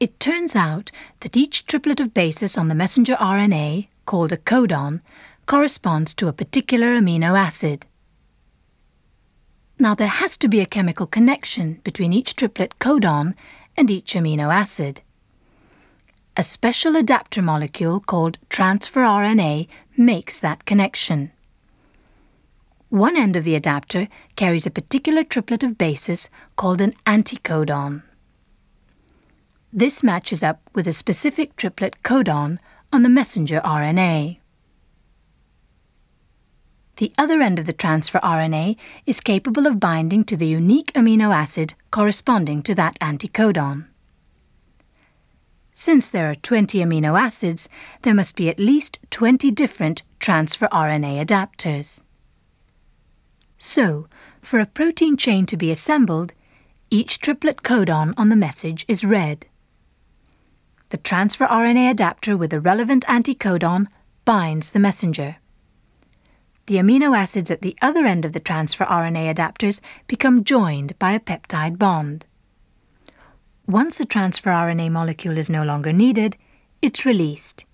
It turns out that each triplet of bases on the messenger RNA, called a codon, corresponds to a particular amino acid. Now there has to be a chemical connection between each triplet codon and each amino acid. A special adapter molecule called transfer RNA makes that connection. One end of the adapter carries a particular triplet of bases called an anticodon. This matches up with a specific triplet codon on the messenger RNA. The other end of the transfer RNA is capable of binding to the unique amino acid corresponding to that anticodon. Since there are 20 amino acids, there must be at least 20 different transfer RNA adapters. So, for a protein chain to be assembled, each triplet codon on the message is read. The transfer RNA adapter with the relevant anticodon binds the messenger. The amino acids at the other end of the transfer RNA adapters become joined by a peptide bond. Once a transfer RNA molecule is no longer needed, it's released.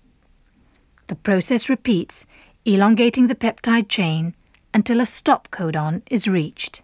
The process repeats, elongating the peptide chain until a stop codon is reached.